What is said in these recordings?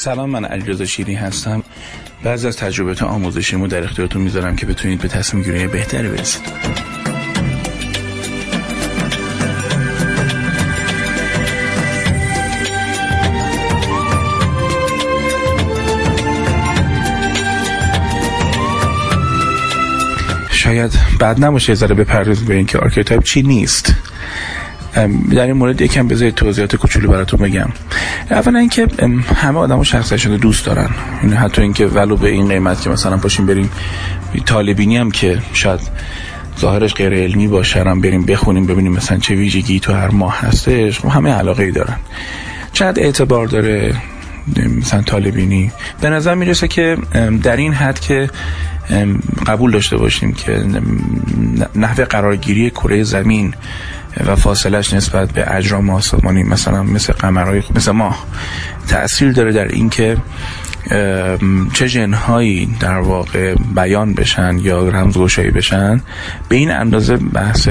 سلام من علیرضا شیری هستم. بعضی از تجربیات آموزشیمو در اختیارتون می‌ذارم که بتونید به تصمیم گیری بهتری برسید. شاید بد نباشه یه ذره بپردازیم به اینکه archetype چی نیست. در این مورد یکم بذارید توضیحات کوچولو براتون بگم. اولا اینکه همه آدمو شخصیتشون دوست دارن. یعنی حتی اینکه ولو به این قیمت که مثلا پاشیم بریم طالبینی هم که شاید ظاهرش غیر علمی باشه هم بریم بخونیم ببینیم مثلا چه ویژگی تو هر ماه هستش همه علاقه ای دارن. چقدر اعتبار داره مثلا طالبینی؟ به نظر می‌رسه که در این حد که قبول داشته باشیم که نحوه قرارگیری کره زمین و فاصلش نسبت به اجرام آسمانی مثلا مثل قمرهای مثل ماه تأثیر داره در اینکه چه ژنهایی در واقع بیان بشن یا رمزگشایی بشن. به این اندازه بحث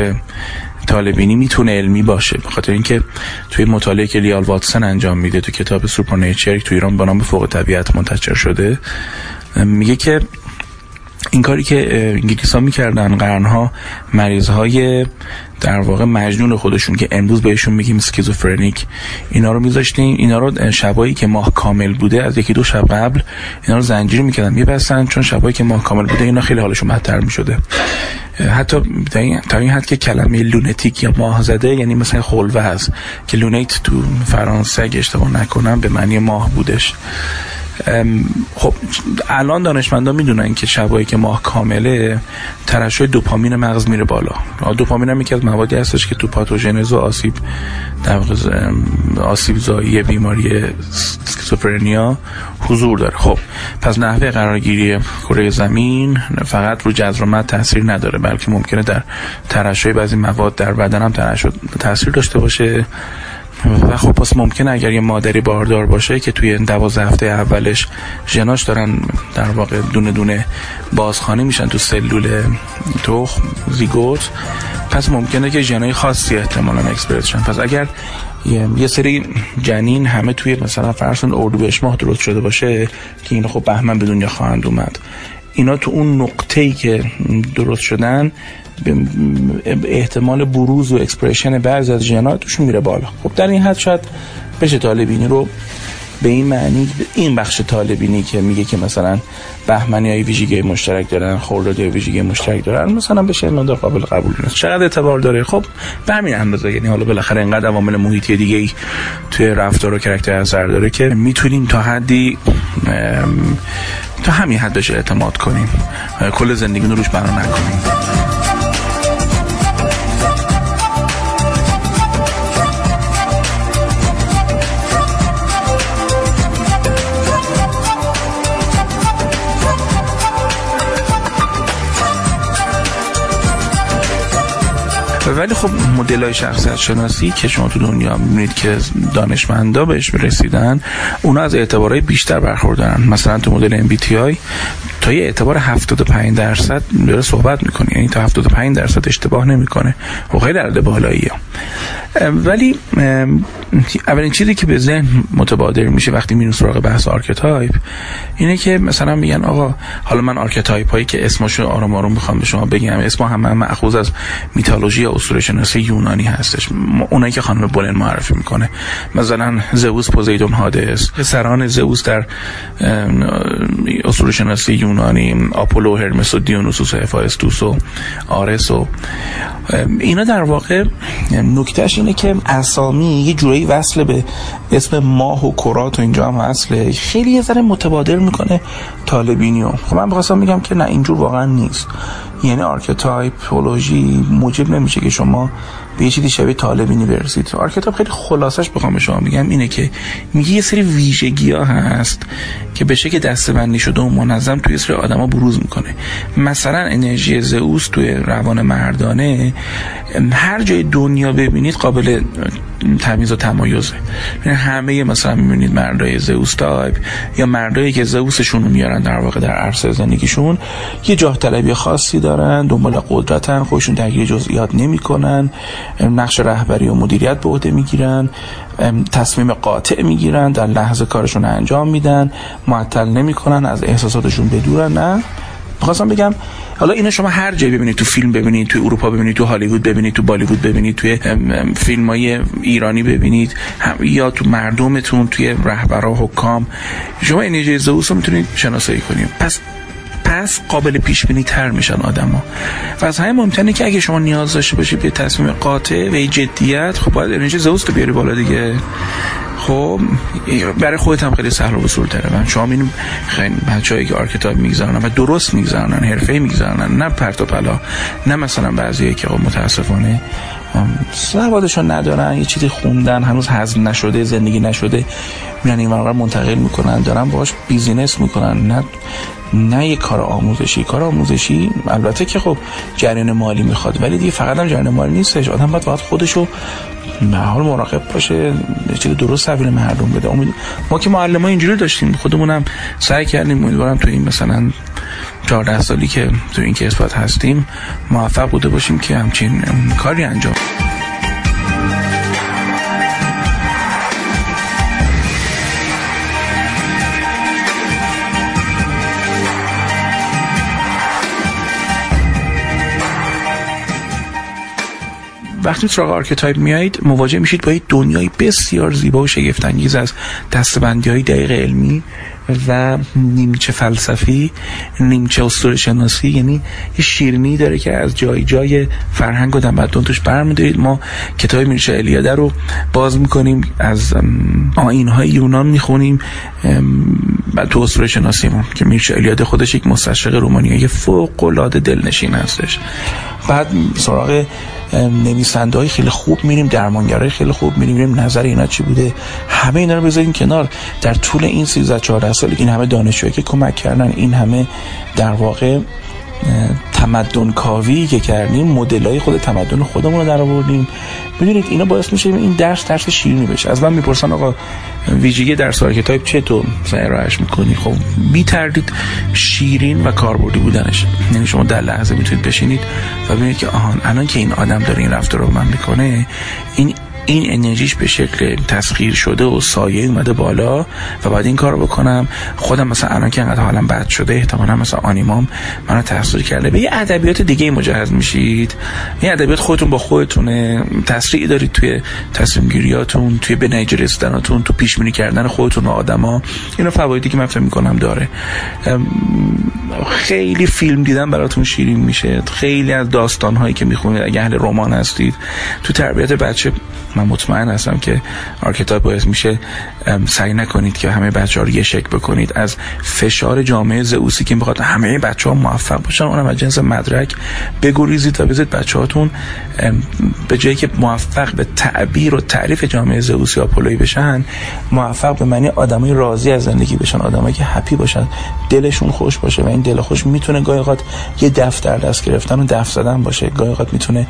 طالع بینی می‌تونه علمی باشه به خاطر اینکه توی مطالعه که لایل واتسن انجام میده تو کتاب Supernature تو ایران با نام فوق طبیعت منتشر شده میگه که این کاری که انگلیس ها می‌کردن قرنها مریض های در واقع مجنون خودشون که امروز بهشون میگیم schizophrenic. اینا رو میذاشتیم اینا رو شبایی که ماه کامل بوده از یکی دو شب قبل اینا رو زنجیر می‌کردن میبستن چون شبایی که ماه کامل بوده اینا خیلی حالشون بدتر می‌شده. حتی تا این حد که کلمه lunatic یا ماه زده یعنی مثلا خلوه هست که lune تو فرانسه اگه اشتباه نکنم به معنی ماه بودش. خب الان دانشمندان می‌دونن که شبایی که ماه کامله ترشح دوپامین مغز میره بالا. دوپامین هم یکی از موادی هستش که تو پاتوژنز و آسیب در آسیب زایی بیماری اسکیزوفرنیا حضور داره. خب پس نحوه قرارگیری کره زمین فقط رو جذر و تاثیر نداره بلکه ممکنه در ترشح بعضی مواد در بدن هم تاثیر داشته باشه. و خب پس ممکنه اگر یه مادری باردار باشه که توی دوازده هفته اولش ژناش دارن در واقع دونه دونه بازخانه میشن تو سلول تخم زیگوت. پس ممکنه که ژنای خاصی احتمالا اکسپرس پس اگر یه سری جنین همه توی مثلا فرسون اردوبهشت ماه درست شده باشه که این خب بهمن به دنیا خواهند اومد. اینا تو اون نقطه ای که درست شدن احتمال بروز و expression بعضی از ژنات توشون میره بالا. خب در این حد شاید بشه طالع بینی رو به این معنی این بخش طالع بینی که میگه که مثلا بهمنی ها یه ویژگی مشترک دارن خوردادی ویژگی مشترک دارن مثلا بشه مقدار قابل قبول نیست. چقدر اعتبار داره. خب به همین اندازه یعنی حالا بالاخره اینقدر عوامل محیطی دیگه ای توی رفتار و character اثر داره که می‌تونیم تا حدی تا همین حدش اعتماد کنیم. کل زندگی رو روش بنا نکنیم. ولی خب مدل های شخصیت شناسی که شما تو دنیا می‌بینید که دانشمندا بهش رسیدن اونا از اعتبارهای بیشتر برخوردارن. مثلا تو مدل MBTI تا یه اعتبار 75 درصد داره صحبت می‌کنه. یعنی تا 75 درصد اشتباه نمی‌کنه. و خیلی عدد بالاییه. ولی اولین چیزی که به ذهن متبادر میشه وقتی میریم سراغ بحث archetype اینه که مثلا میگن آقا حالا من archetype هایی که اسمشو آروم آروم می‌خوام به شما بگم اسم هم مأخوذ از mythology یا اسطوره شناسی یونانی هستش. اونایی که خانم بولن معرفی می‌کنه. مثلا زئوس پوزیدون هادس پسران زئوس در اسطوره شناسی یونانی آپولو هرمس و دیونوسوس و هفایستوس و آرس و اینا در واقع نکتهش اینه که اسامی یه جورایی وصل به اسم ماه و کرات و اینجا هم وصله. خیلی یه ذره متبادر می‌کنه طالع‌بینی رو. خب من بخواستم میگم که نه اینجور واقعا نیست. یعنی archetypology موجب نمیشه که شما به یه چیزی شبیه طالع‌بینی برسید. archetype خیلی خلاصش بخوام به شما میگم اینه که میگه یه سری ویژگی ها هست که به شکل دستبندی شده و منظم توی سری آدما بروز می‌کنه. مثلا انرژی زئوس توی روان مردانه هر جای دنیا ببینید قابل تمیز و تمایزه. یعنی همه مثلا می‌بینید مردای زئوس تایپ یا مردایی که زئوسشون رو میارن در واقع در عرصه زندگیشون یه جاه طلبی خاصی دارن دنبال قدرتن خودشون درگیر جزئیات نمی‌کنن نقش رهبری و مدیریت به عهده می‌گیرن تصمیم قاطع می‌گیرن در لحظه کارشون انجام میدن معطل نمی‌کنن از احساساتشون بدورن نه؟ می‌خواستم بگم حالا اینا شما هر جایی ببینید تو فیلم ببینید تو اروپا ببینید تو هالیوود ببینید تو بالیوود ببینید توی فیلم های ایرانی ببینید یا تو مردمتون توی رهبرا حکام. شما انرژی زئوس رو می‌تونید شناسایی کنید. پس پس قابل پیش بینی تر میشن آدما. و از همین مهمتره که اگه شما نیاز داشته باشید به تصمیم قاطع و جدیت خب باید انرژی زئوس رو بیاری بالا دیگه. خب برای خودت هم خیلی سهل الوصول تره. من شما این خیلی بچه‌ای که archetype می‌گذارن و درست می‌گذارن حرفه می‌گذارن نه پرت و پلا نه مثلا بعضی که خب متاسفانه سوادشون ندارن یه چیزی خوندن هنوز هضم نشده زندگی نشده میرن این منتقل می‌کنن دارن باش business می‌کنن. نه نه یه کار آموزشی. کار آموزشی البته که خب جریان مالی می‌خواد ولی دیگه فقط هم جریان مالی نیستش. آدم باید باید خودشو حال مراقب باشه چیز درست تحویل مردم بده. امید ما که معلم ها اینجوری داشتیم خودمونم سعی کردیم امیدوارم تو این مثلا 14 سالی که تو این کسبت هستیم موفق بوده باشیم که همچین کاری انجام وقتی سراغ archetype میایید مواجه میشید با یک دنیای بسیار زیبا و شگفتانگیز از دسته‌بندی های دقیق علمی و نیمچه فلسفی نیمچه اسطوره شناسی یعنی یه شیرینی داره که از جای جای فرهنگ و تمدن توش برمیدارید. ما کتاب میرچه الیاده رو باز می‌کنیم از آیین های یونان می‌خونیم تو اسطوره شناسیمون که میرچه الیاده خودش یک مستشرق رومانیایی فوق العاده دلنشین هستش. بعد سراغ نویسنده های خیلی خوب میریم درمانگرای خیلی خوب میریم نظر اینا چی بوده؟ همه اینا رو بذاریم کنار. در طول این 13 14 سال این همه دانشجویی که کمک کردن این همه در واقع تمدن کاوی که کردیم مدل های خود تمدن خودمون رو در آوردیم. ببینید اینا باعث میشه این درس درس شیرینی بشه. از من می‌پرسن آقا ویژگی در کتاب چه تو ارائهش می‌کنی. خب بی تردید شیرین و کاربردی بودنش. یعنی شما در لحظه می‌تونید بشینید و ببینید که آهان الان که این آدم داره این رفتار رو من می‌کنه این این انرژیش به شکل تسخیر شده و سایه اومده بالا و بعد این کار بکنم. خودم مثلا الان که انقدر حالم بد شده احتمالا مثلا آنیمام منو تاثیر کرده. به یه ادبیات دیگه مجهز میشید. این ادبیات خودتون با خودتونه. تسریع دارید توی تصمیم گیریاتون توی به نتیجه تو پیش بینی کردن خودتون و آدما. اینو فوایدی که من فکر می‌کنم داره. خیلی فیلم دیدن براتون شیرین میشه. خیلی از داستان هایی که می‌خونید اگه اهل رمان هستید. تو تربیت بچه من مطمئن هستم که archetype باعث میشه سعی نکنید که همه بچه ها رو یه شکل بکنید. از فشار جامعه زئوسی که می‌خواد همه بچه ها موفق باشن. اونم از جنس مدرک بگریزید و بذارید بچه هاتون به جایی که موفق به تعبیر و تعریف جامعه زئوسی آپولویی بشن موفق به معنی آدمای راضی از زندگی بشن آدمایی که هپی باشن دلشون خوش باشه و این دل خوش می‌تونه گاهی یه دفتر دست گرفتن و دفت زدن باشه. گاهی می‌تونه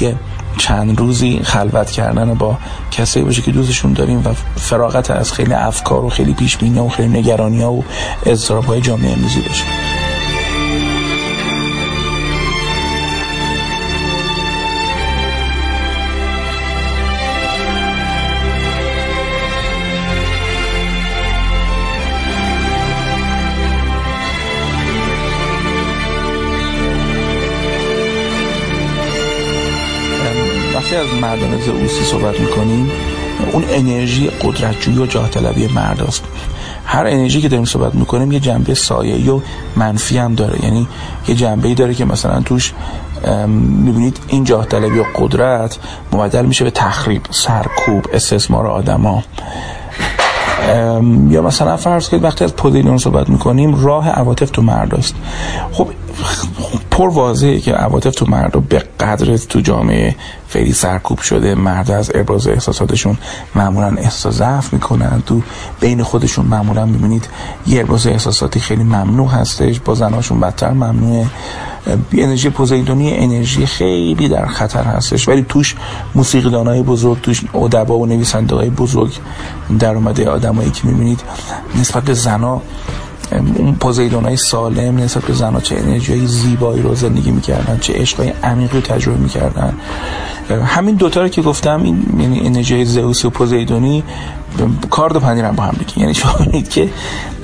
یه چند روزی خلوت کردن با کسایی باشه که دوستشون داریم و فراغت از خیلی افکار و خیلی پیش و خیلی نگرانی ها و اضطراب های جامعه باشه. از مردان زئوسی صحبت می‌کنیم اون انرژی قدرتجویی و جاه طلبی مرد است هر انرژی که داریم صحبت می‌کنیم یه جنبه سایه و منفی هم داره. یعنی یه جنبه داره که مثلا توش می‌بینید این جاه طلبی و قدرت مبدل میشه به تخریب سرکوب استثمار آدما. یا مثلا فرض کنید وقتی از پودیلون صحبت می‌کنیم راه عواطف تو مرد است خب پر واضحه که عواطف تو مرد به قدر تو جامعه خیلی سرکوب شده مرد از ابراز احساساتشون معمولا احساس ضعف می‌کنن. تو بین خودشون معمولا می‌بینید یه ابراز احساساتی خیلی ممنوع هستش با زناشون بدتر ممنوعه. انرژی پوزیدونی انرژی خیلی در خطر هستش ولی توش موسیقیدانای بزرگ توش ادبا و نویسنده های بزرگ در اومده آدمایی که می‌بینید نسبت به زنا اون پوزیدون های سالم نسبت به زنها چه انرژی زیبایی رو زندگی می‌کردن چه عشقای عمیقی رو تجربه می‌کردن. همین دوتا رو که گفتم این یعنی انرژی زئوس و پوزیدونی کارد و پنیرم با هم دیگه. یعنی شما که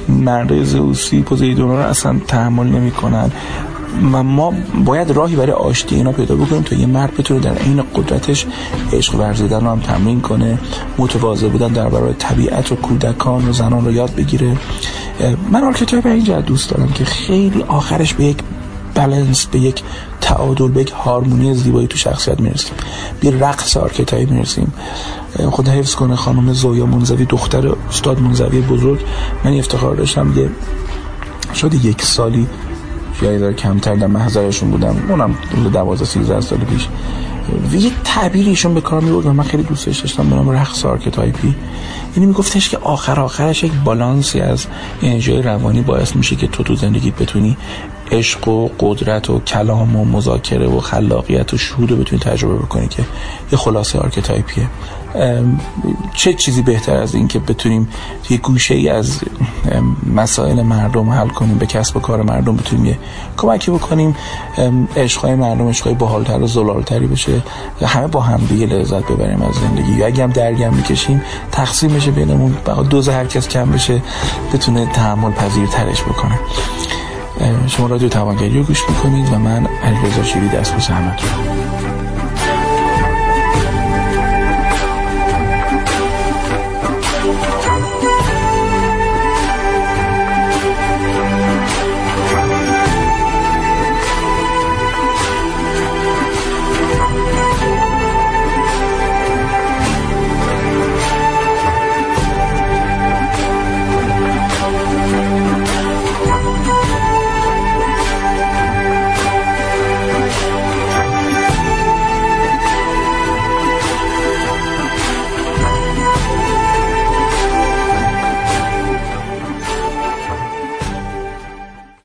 مرد زئوسی پوزیدون رو اصلا تحمل نمی‌کنن. و ما باید راهی برای آشتی اینا پیدا بکنیم تا یه مرد بتونه در این قدرتش عشق ورزیدن رو هم تمرین کنه متواضع بودن در برای طبیعت و کودکان و زنان رو یاد بگیره. من archetype اینجا دوست دارم که خیلی آخرش به یک بلنس به یک تعادل به یک هارمونی زیبایی تو شخصیت می‌رسیم. به رقص archetype ی می‌رسیم. خدا حفظ کنه خانم زویا منزوی دختر استاد منزوی بزرگ. من افتخار داشتم یه شاید یک سالی یا داره کمتر در محضرشون بودم اونم دوازده سیزده سال پیش. یه تعبیری ایشون به کار می‌برد من خیلی دوستش داشتم به نام رقص archetype ی. یعنی میگفتش که آخر آخرش یک بالانسی از انرژی روانی باعث میشه که تو تو زندگیت بتونی عشق و قدرت و کلام و مذاکره و خلاقیت و شهود رو بتونی تجربه بکنی که یه خلاصه archetype یه چه چیزی بهتر از این که بتونیم یه گوشه ای از مسائل مردم حل کنیم به کسب و کار مردم بتونیم یه کمکی بکنیم؟ عشقای مردم عشقای باحالتر و زلالتری بشه. همه با هم دیگه لذت ببریم از زندگی. یا اگه هم درگم می‌کشیم تقسیم بشه بینمون دوز هر کس کم بشه بتونه تحمل پذیرترش بکنه. شما رادیو توانگری رو گوش می‌کنید و من علیرضا شیری دست به